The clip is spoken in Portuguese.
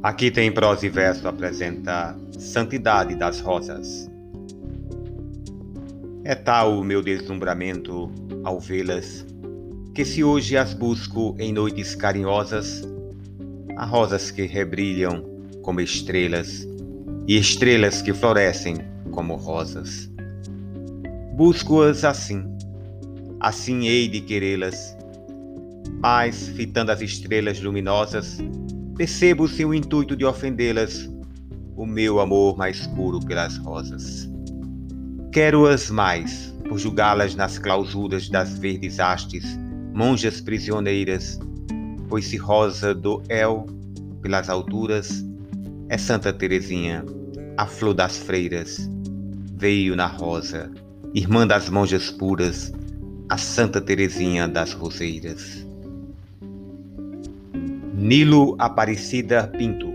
Aqui tem prosa e verso apresenta Santidade das Rosas. É tal o meu deslumbramento ao vê-las, que se hoje as busco em noites carinhosas, há rosas que rebrilham como estrelas e estrelas que florescem como rosas. Busco-as assim, assim hei de querê-las, mas fitando as estrelas luminosas, percebo sem o intuito de ofendê-las o meu amor mais puro pelas rosas. Quero-as mais, por julgá-las nas clausuras das verdes hastes, monjas prisioneiras, pois se rosa do El, pelas alturas, é Santa Teresinha, a flor das freiras, veio na rosa, irmã das monjas puras, a Santa Teresinha das roseiras. Nilo Aparecida Pinto